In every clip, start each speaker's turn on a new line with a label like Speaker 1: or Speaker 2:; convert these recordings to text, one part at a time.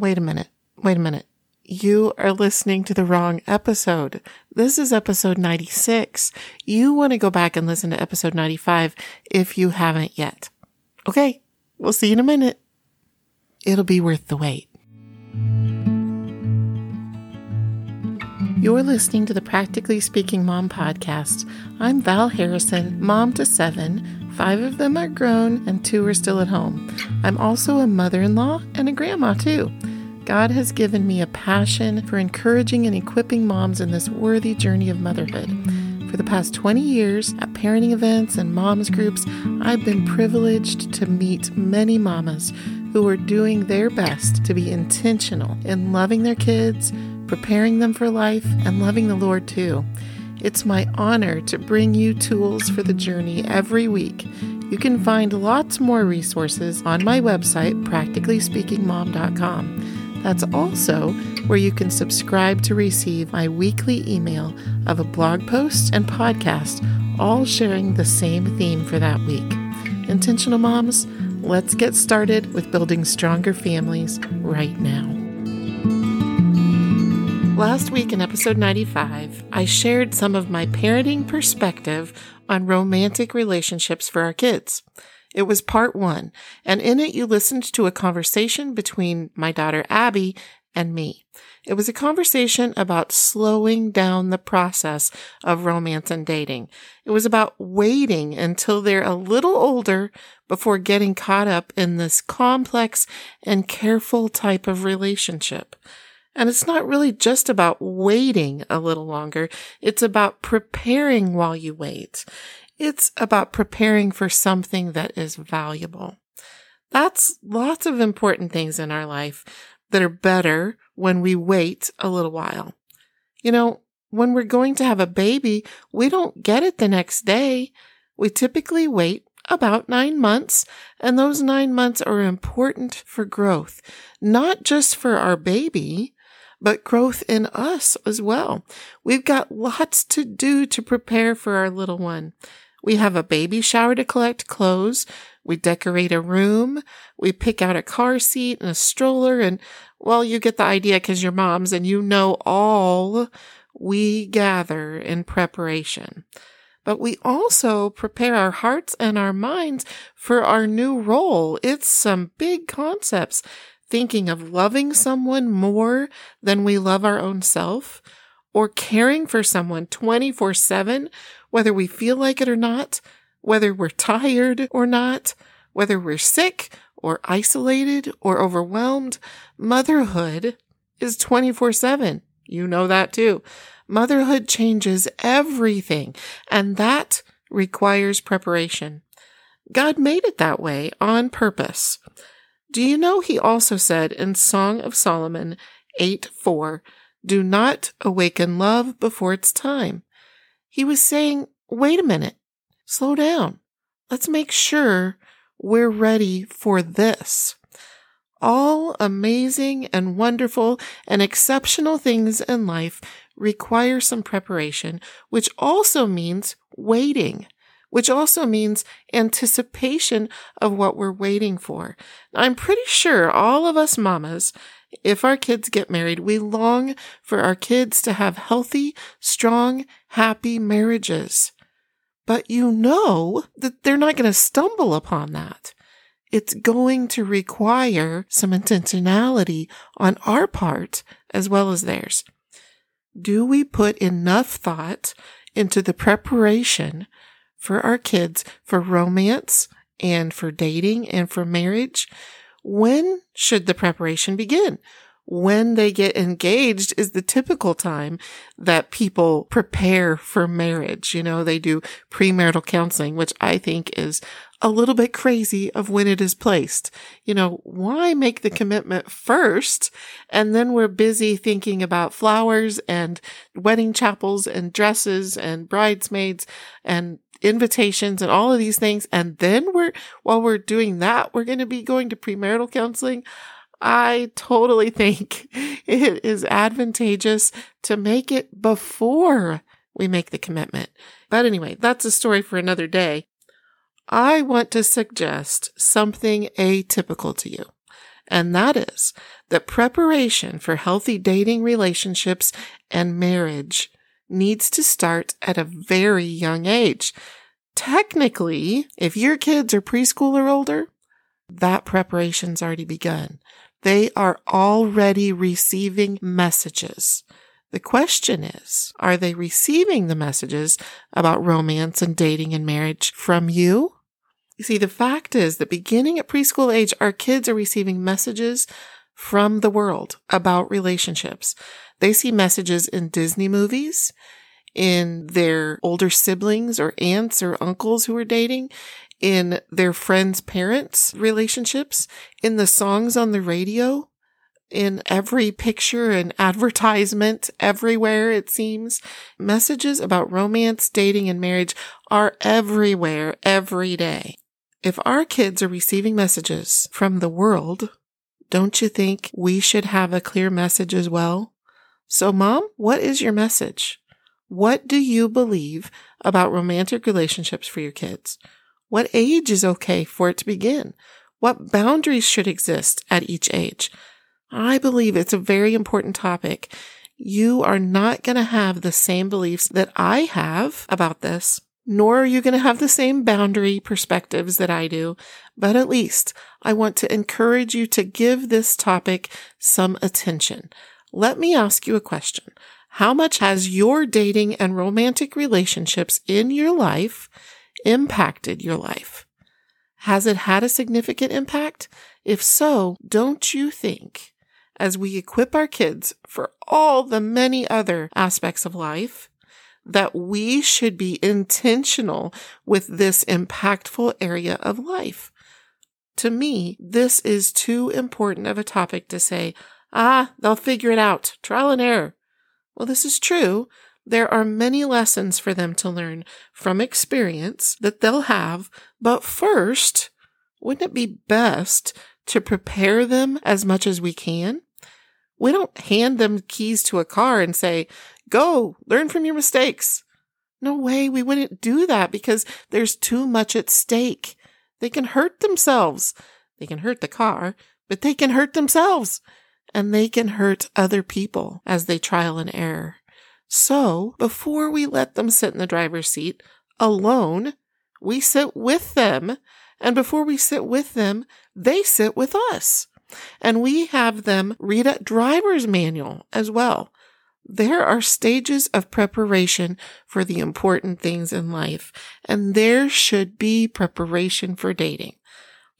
Speaker 1: wait a minute. Wait a minute. You are listening to the wrong episode. This is episode 96. You want to go back and listen to episode 95 if you haven't yet. Okay. We'll see you in a minute. It'll be worth the wait. You're listening to the Practically Speaking Mom podcast. I'm Val Harrison, mom to seven. Five of them are grown and two are still at home. I'm also a mother in law and a grandma, too. God has given me a passion for encouraging and equipping moms in this worthy journey of motherhood. For the past 20 years, at parenting events and moms groups, I've been privileged to meet many mamas who are doing their best to be intentional in loving their kids preparing them for life, and loving the Lord too. It's my honor to bring you tools for the journey every week. You can find lots more resources on my website, practicallyspeakingmom.com. That's also where you can subscribe to receive my weekly email of a blog post and podcast, all sharing the same theme for that week. Intentional moms, let's get started with building stronger families right now. Last week in episode 95, I shared some of my parenting perspective on romantic relationships for our kids. It was part one, and in it you listened to a conversation between my daughter Abby and me. It was a conversation about slowing down the process of romance and dating. It was about waiting until they're a little older before getting caught up in this complex and careful type of relationship. And it's not really just about waiting a little longer. It's about preparing while you wait. It's about preparing for something that is valuable. That's lots of important things in our life that are better when we wait a little while. You know, when we're going to have a baby, we don't get it the next day. We typically wait about nine months, and those nine months are important for growth, not just for our baby, but growth in us as well. We've got lots to do to prepare for our little one. We have a baby shower to collect clothes. We decorate a room. We pick out a car seat and a stroller. And well, you get the idea because you're moms and you know all we gather in preparation. But we also prepare our hearts and our minds for our new role. It's some big concepts thinking of loving someone more than we love our own self, or caring for someone 24 7, whether we feel like it or not, whether we're tired or not, whether we're sick or isolated or overwhelmed, motherhood is 24 7. You know that too. Motherhood changes everything, and that requires preparation. God made it that way on purpose. Do you know he also said in Song of Solomon 8 4, do not awaken love before it's time? He was saying, wait a minute, slow down. Let's make sure we're ready for this. All amazing and wonderful and exceptional things in life require some preparation, which also means waiting which also means anticipation of what we're waiting for. I'm pretty sure all of us mamas, if our kids get married, we long for our kids to have healthy, strong, happy marriages. But you know that they're not going to stumble upon that. It's going to require some intentionality on our part as well as theirs. Do we put enough thought into the preparation for our kids for romance and for dating and for marriage. When should the preparation begin? When they get engaged is the typical time that people prepare for marriage. You know, they do premarital counseling, which I think is a little bit crazy of when it is placed. You know, why make the commitment first? And then we're busy thinking about flowers and wedding chapels and dresses and bridesmaids and invitations and all of these things. And then we're, while we're doing that, we're going to be going to premarital counseling. I totally think it is advantageous to make it before we make the commitment. But anyway, that's a story for another day. I want to suggest something atypical to you. And that is that preparation for healthy dating relationships and marriage needs to start at a very young age. Technically, if your kids are preschool or older, that preparation's already begun. They are already receiving messages. The question is, are they receiving the messages about romance and dating and marriage from you? You see, the fact is that beginning at preschool age, our kids are receiving messages from the world about relationships. They see messages in Disney movies, in their older siblings or aunts or uncles who are dating, in their friends' parents' relationships, in the songs on the radio, in every picture and advertisement everywhere, it seems. Messages about romance, dating, and marriage are everywhere every day. If our kids are receiving messages from the world, don't you think we should have a clear message as well? So, mom, what is your message? What do you believe about romantic relationships for your kids? What age is okay for it to begin? What boundaries should exist at each age? I believe it's a very important topic. You are not going to have the same beliefs that I have about this, nor are you going to have the same boundary perspectives that I do. But at least I want to encourage you to give this topic some attention. Let me ask you a question. How much has your dating and romantic relationships in your life impacted your life? Has it had a significant impact? If so, don't you think as we equip our kids for all the many other aspects of life, that we should be intentional with this impactful area of life. To me, this is too important of a topic to say, ah, they'll figure it out, trial and error. Well, this is true. There are many lessons for them to learn from experience that they'll have, but first, wouldn't it be best to prepare them as much as we can? We don't hand them keys to a car and say, go, learn from your mistakes. No way, we wouldn't do that because there's too much at stake. They can hurt themselves. They can hurt the car, but they can hurt themselves and they can hurt other people as they trial and error. So before we let them sit in the driver's seat alone, we sit with them. And before we sit with them, they sit with us. And we have them read a driver's manual as well. There are stages of preparation for the important things in life, and there should be preparation for dating.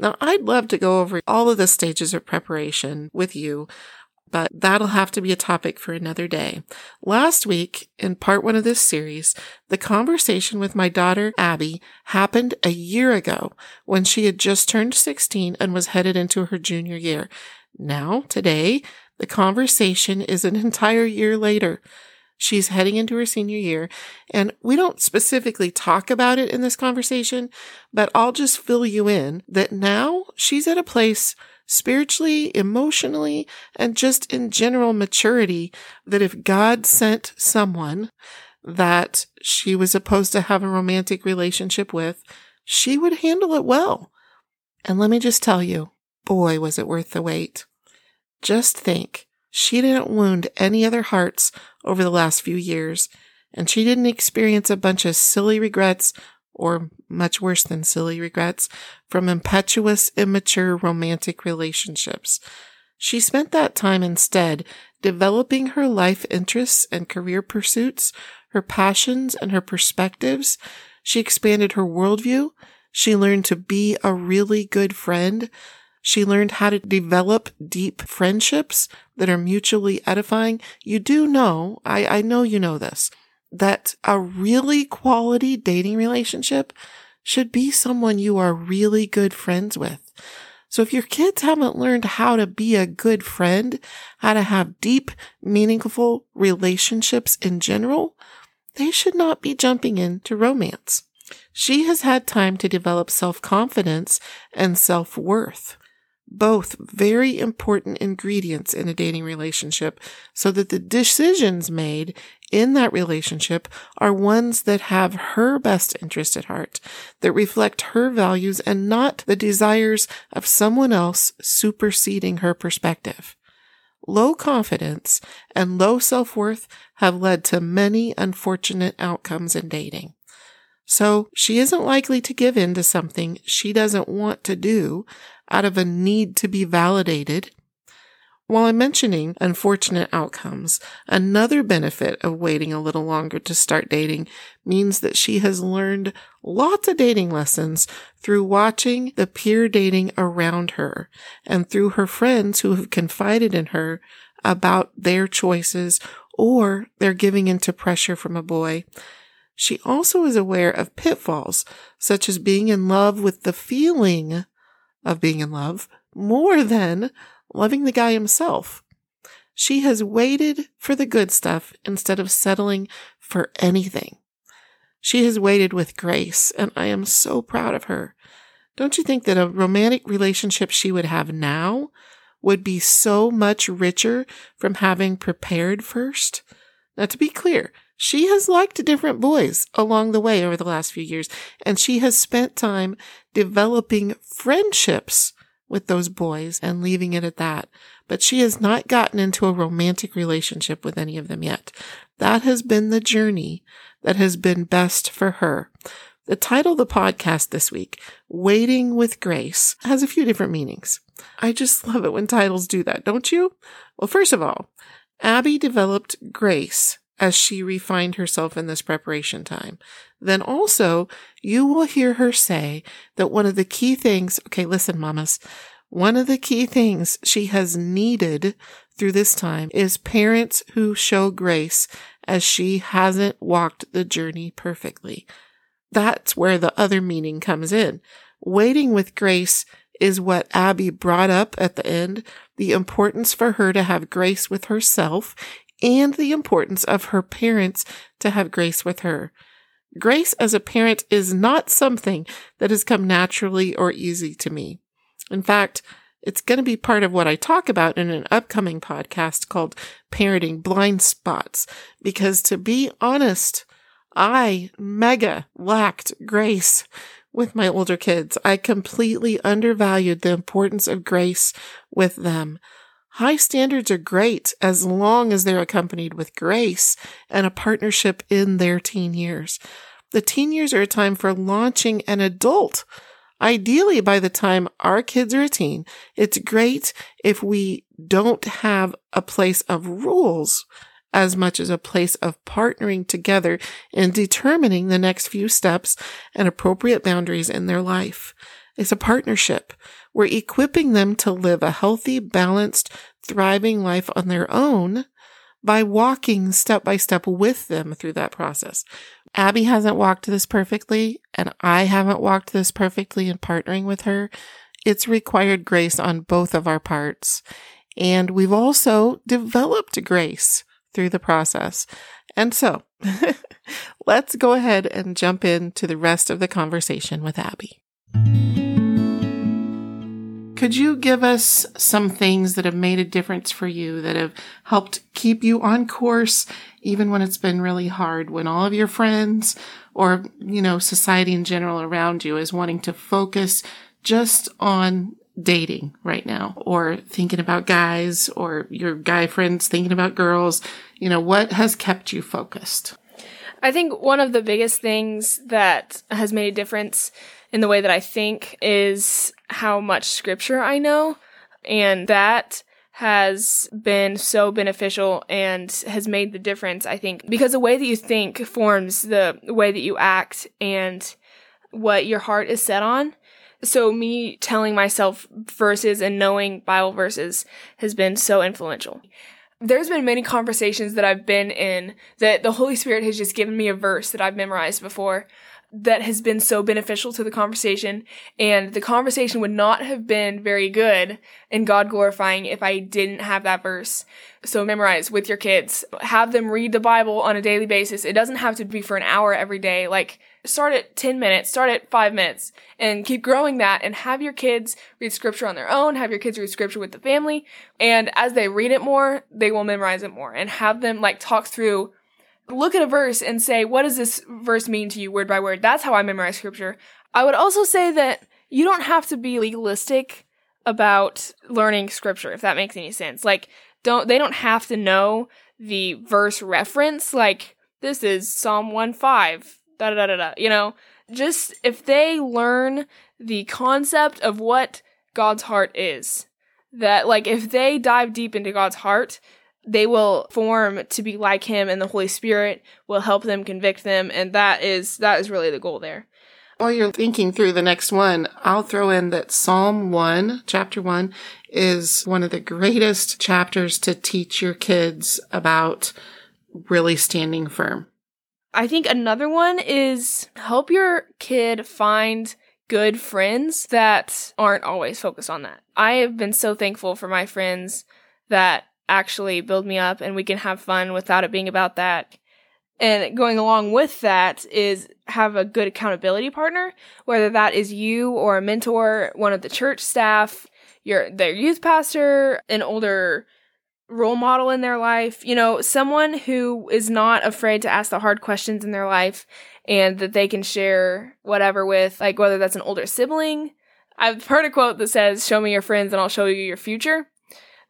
Speaker 1: Now, I'd love to go over all of the stages of preparation with you, but that'll have to be a topic for another day. Last week, in part one of this series, the conversation with my daughter, Abby, happened a year ago when she had just turned 16 and was headed into her junior year. Now, today, the conversation is an entire year later. She's heading into her senior year, and we don't specifically talk about it in this conversation, but I'll just fill you in that now she's at a place spiritually, emotionally, and just in general maturity that if God sent someone that she was supposed to have a romantic relationship with, she would handle it well. And let me just tell you, boy, was it worth the wait. Just think, she didn't wound any other hearts over the last few years, and she didn't experience a bunch of silly regrets or much worse than silly regrets, from impetuous, immature romantic relationships. She spent that time instead developing her life interests and career pursuits, her passions and her perspectives. She expanded her worldview. She learned to be a really good friend. She learned how to develop deep friendships that are mutually edifying. You do know, I, I know you know this that a really quality dating relationship should be someone you are really good friends with. So if your kids haven't learned how to be a good friend, how to have deep, meaningful relationships in general, they should not be jumping into romance. She has had time to develop self-confidence and self-worth both very important ingredients in a dating relationship so that the decisions made in that relationship are ones that have her best interest at heart, that reflect her values and not the desires of someone else superseding her perspective. Low confidence and low self worth have led to many unfortunate outcomes in dating. So she isn't likely to give in to something she doesn't want to do out of a need to be validated while I'm mentioning unfortunate outcomes, another benefit of waiting a little longer to start dating means that she has learned lots of dating lessons through watching the peer dating around her and through her friends who have confided in her about their choices or their giving into pressure from a boy. She also is aware of pitfalls, such as being in love with the feeling of being in love more than loving the guy himself. She has waited for the good stuff instead of settling for anything. She has waited with grace, and I am so proud of her. Don't you think that a romantic relationship she would have now would be so much richer from having prepared first? Now, to be clear, she has liked different boys along the way over the last few years, and she has spent time developing friendships with those boys and leaving it at that. But she has not gotten into a romantic relationship with any of them yet. That has been the journey that has been best for her. The title of the podcast this week, Waiting with Grace, has a few different meanings. I just love it when titles do that, don't you? Well, first of all, Abby developed grace as she refined herself in this preparation time. Then also, you will hear her say that one of the key things, okay, listen, mamas, one of the key things she has needed through this time is parents who show grace as she hasn't walked the journey perfectly. That's where the other meaning comes in. Waiting with grace is what Abby brought up at the end, the importance for her to have grace with herself and the importance of her parents to have grace with her. Grace as a parent is not something that has come naturally or easy to me. In fact, it's going to be part of what I talk about in an upcoming podcast called Parenting Blind Spots. Because to be honest, I mega lacked grace with my older kids. I completely undervalued the importance of grace with them. High standards are great as long as they're accompanied with grace and a partnership in their teen years. The teen years are a time for launching an adult. Ideally, by the time our kids are a teen, it's great if we don't have a place of rules as much as a place of partnering together in determining the next few steps and appropriate boundaries in their life. It's a partnership. We're equipping them to live a healthy, balanced, thriving life on their own by walking step by step with them through that process. Abby hasn't walked this perfectly, and I haven't walked this perfectly in partnering with her. It's required grace on both of our parts. And we've also developed grace through the process. And so let's go ahead and jump into the rest of the conversation with Abby. Could you give us some things that have made a difference for you that have helped keep you on course even when it's been really hard when all of your friends or, you know, society in general around you is wanting to focus just on dating right now or thinking about guys or your guy friends thinking about girls? You know, what has kept you focused?
Speaker 2: I think one of the biggest things that has made a difference in the way that I think is how much scripture I know. And that has been so beneficial and has made the difference, I think, because the way that you think forms the way that you act and what your heart is set on. So me telling myself verses and knowing Bible verses has been so influential. There's been many conversations that I've been in that the Holy Spirit has just given me a verse that I've memorized before that has been so beneficial to the conversation. And the conversation would not have been very good and God glorifying if I didn't have that verse. So memorize with your kids. Have them read the Bible on a daily basis. It doesn't have to be for an hour every day. Like start at 10 minutes, start at 5 minutes and keep growing that and have your kids read scripture on their own, have your kids read scripture with the family. And as they read it more, they will memorize it more and have them like talk through look at a verse and say, what does this verse mean to you word by word? That's how I memorize scripture. I would also say that you don't have to be legalistic about learning scripture, if that makes any sense. Like, don't, they don't have to know the verse reference. Like, this is Psalm 1 5, da da da da, you know? Just if they learn the concept of what God's heart is, that, like, if they dive deep into God's heart, they will form to be like him and the holy spirit will help them convict them and that is that is really the goal there
Speaker 1: while you're thinking through the next one i'll throw in that psalm 1 chapter 1 is one of the greatest chapters to teach your kids about really standing firm
Speaker 2: i think another one is help your kid find good friends that aren't always focused on that i have been so thankful for my friends that actually build me up and we can have fun without it being about that. And going along with that is have a good accountability partner, whether that is you or a mentor, one of the church staff, your their youth pastor, an older role model in their life, you know, someone who is not afraid to ask the hard questions in their life and that they can share whatever with, like whether that's an older sibling. I've heard a quote that says, Show me your friends and I'll show you your future.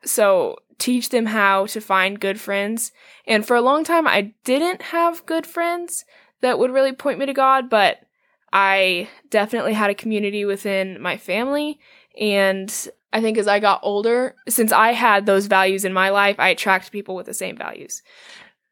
Speaker 2: So teach them how to find good friends. And for a long time, I didn't have good friends that would really point me to God, but I definitely had a community within my family. And I think as I got older, since I had those values in my life, I attract people with the same values.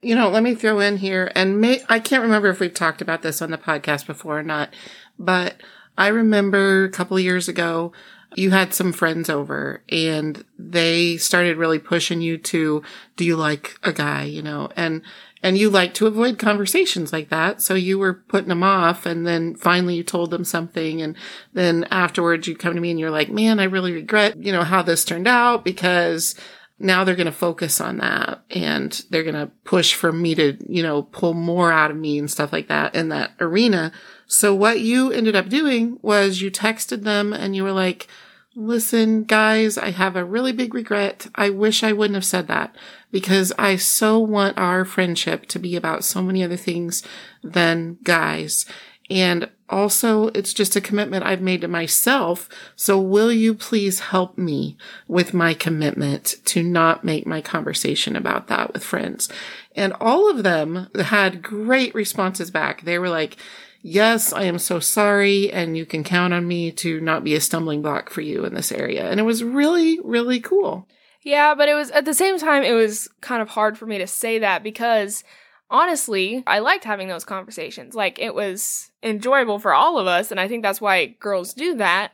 Speaker 1: You know, let me throw in here, and may, I can't remember if we've talked about this on the podcast before or not, but I remember a couple years ago, you had some friends over and they started really pushing you to, do you like a guy, you know, and, and you like to avoid conversations like that. So you were putting them off and then finally you told them something. And then afterwards you come to me and you're like, man, I really regret, you know, how this turned out because now they're going to focus on that and they're going to push for me to, you know, pull more out of me and stuff like that in that arena. So what you ended up doing was you texted them and you were like, listen, guys, I have a really big regret. I wish I wouldn't have said that because I so want our friendship to be about so many other things than guys. And also, it's just a commitment I've made to myself. So will you please help me with my commitment to not make my conversation about that with friends? And all of them had great responses back. They were like, yes, I am so sorry, and you can count on me to not be a stumbling block for you in this area. And it was really, really cool.
Speaker 2: Yeah, but it was at the same time, it was kind of hard for me to say that because honestly, I liked having those conversations. Like, it was enjoyable for all of us, and I think that's why girls do that,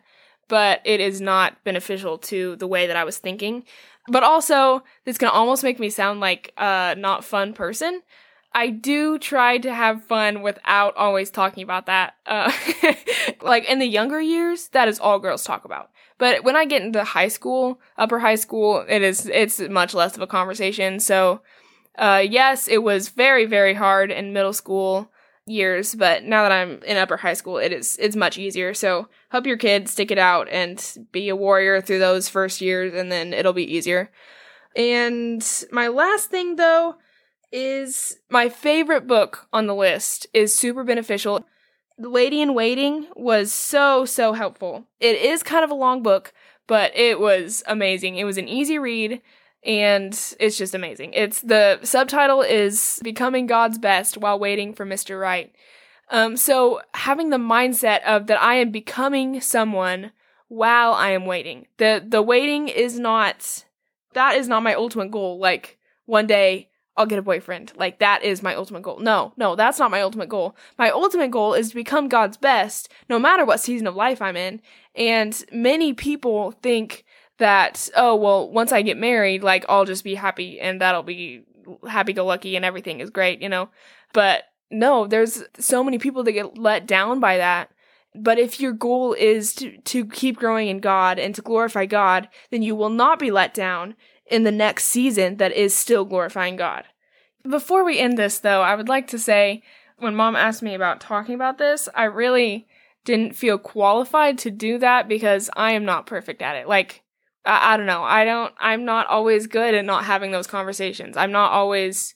Speaker 2: but it is not beneficial to the way that I was thinking. But also, this can almost make me sound like a not fun person I do try to have fun without always talking about that. Uh, like in the younger years, that is all girls talk about. But when I get into high school, upper high school, it is it's much less of a conversation. So, uh, yes, it was very very hard in middle school years, but now that I'm in upper high school, it is it's much easier. So help your kids stick it out and be a warrior through those first years, and then it'll be easier. And my last thing though is my favorite book on the list is super beneficial. The Lady in Waiting was so so helpful. It is kind of a long book, but it was amazing. It was an easy read and it's just amazing. It's the subtitle is Becoming God's Best While Waiting for Mr. Right. Um so having the mindset of that I am becoming someone while I am waiting. The the waiting is not that is not my ultimate goal. Like one day I'll get a boyfriend. Like that is my ultimate goal. No, no, that's not my ultimate goal. My ultimate goal is to become God's best no matter what season of life I'm in. And many people think that, oh, well, once I get married, like I'll just be happy and that'll be happy go lucky and everything is great, you know? But no, there's so many people that get let down by that. But if your goal is to, to keep growing in God and to glorify God, then you will not be let down in the next season that is still glorifying God. Before we end this, though, I would like to say when mom asked me about talking about this, I really didn't feel qualified to do that because I am not perfect at it. Like, I, I don't know. I don't, I'm not always good at not having those conversations. I'm not always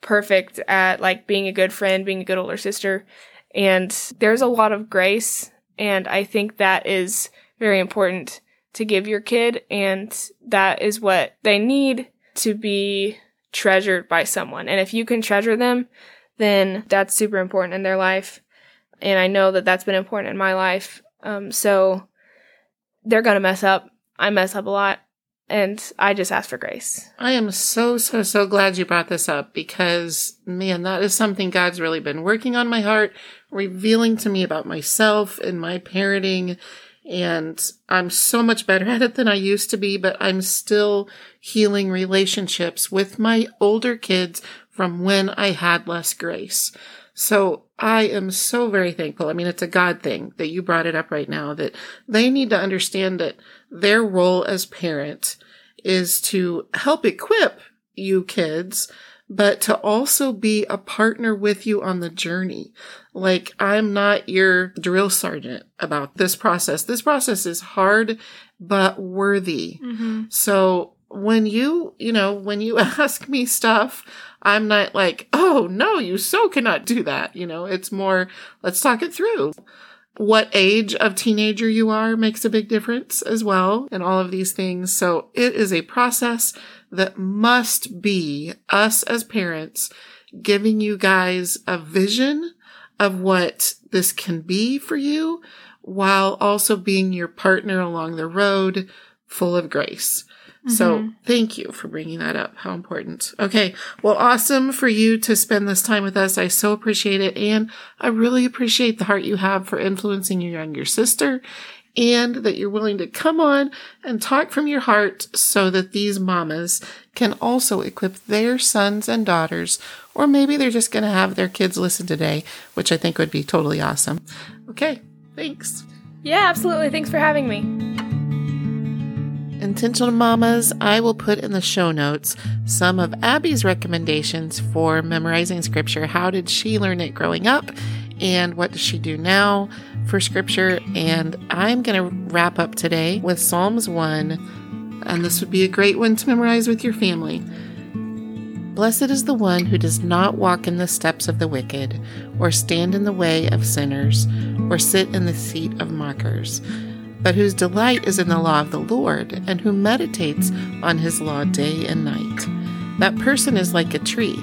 Speaker 2: perfect at like being a good friend, being a good older sister. And there's a lot of grace. And I think that is very important to give your kid. And that is what they need to be treasured by someone. And if you can treasure them, then that's super important in their life. And I know that that's been important in my life. Um, so they're going to mess up. I mess up a lot. And I just ask for grace.
Speaker 1: I am so, so, so glad you brought this up because, man, that is something God's really been working on my heart, revealing to me about myself and my parenting. And I'm so much better at it than I used to be, but I'm still healing relationships with my older kids from when I had less grace. So I am so very thankful. I mean, it's a God thing that you brought it up right now that they need to understand that their role as parent is to help equip you kids, but to also be a partner with you on the journey. Like I'm not your drill sergeant about this process. This process is hard, but worthy. Mm-hmm. So when you, you know, when you ask me stuff, I'm not like, oh no, you so cannot do that. You know, it's more, let's talk it through. What age of teenager you are makes a big difference as well and all of these things. So it is a process that must be us as parents giving you guys a vision of what this can be for you while also being your partner along the road full of grace. So mm-hmm. thank you for bringing that up. How important. Okay. Well, awesome for you to spend this time with us. I so appreciate it. And I really appreciate the heart you have for influencing your younger sister and that you're willing to come on and talk from your heart so that these mamas can also equip their sons and daughters, or maybe they're just going to have their kids listen today, which I think would be totally awesome. Okay. Thanks.
Speaker 2: Yeah, absolutely. Thanks for having me.
Speaker 1: Intentional Mamas, I will put in the show notes some of Abby's recommendations for memorizing scripture. How did she learn it growing up? And what does she do now for scripture? And I'm going to wrap up today with Psalms 1. And this would be a great one to memorize with your family. Blessed is the one who does not walk in the steps of the wicked, or stand in the way of sinners, or sit in the seat of mockers but whose delight is in the law of the Lord, and who meditates on his law day and night. That person is like a tree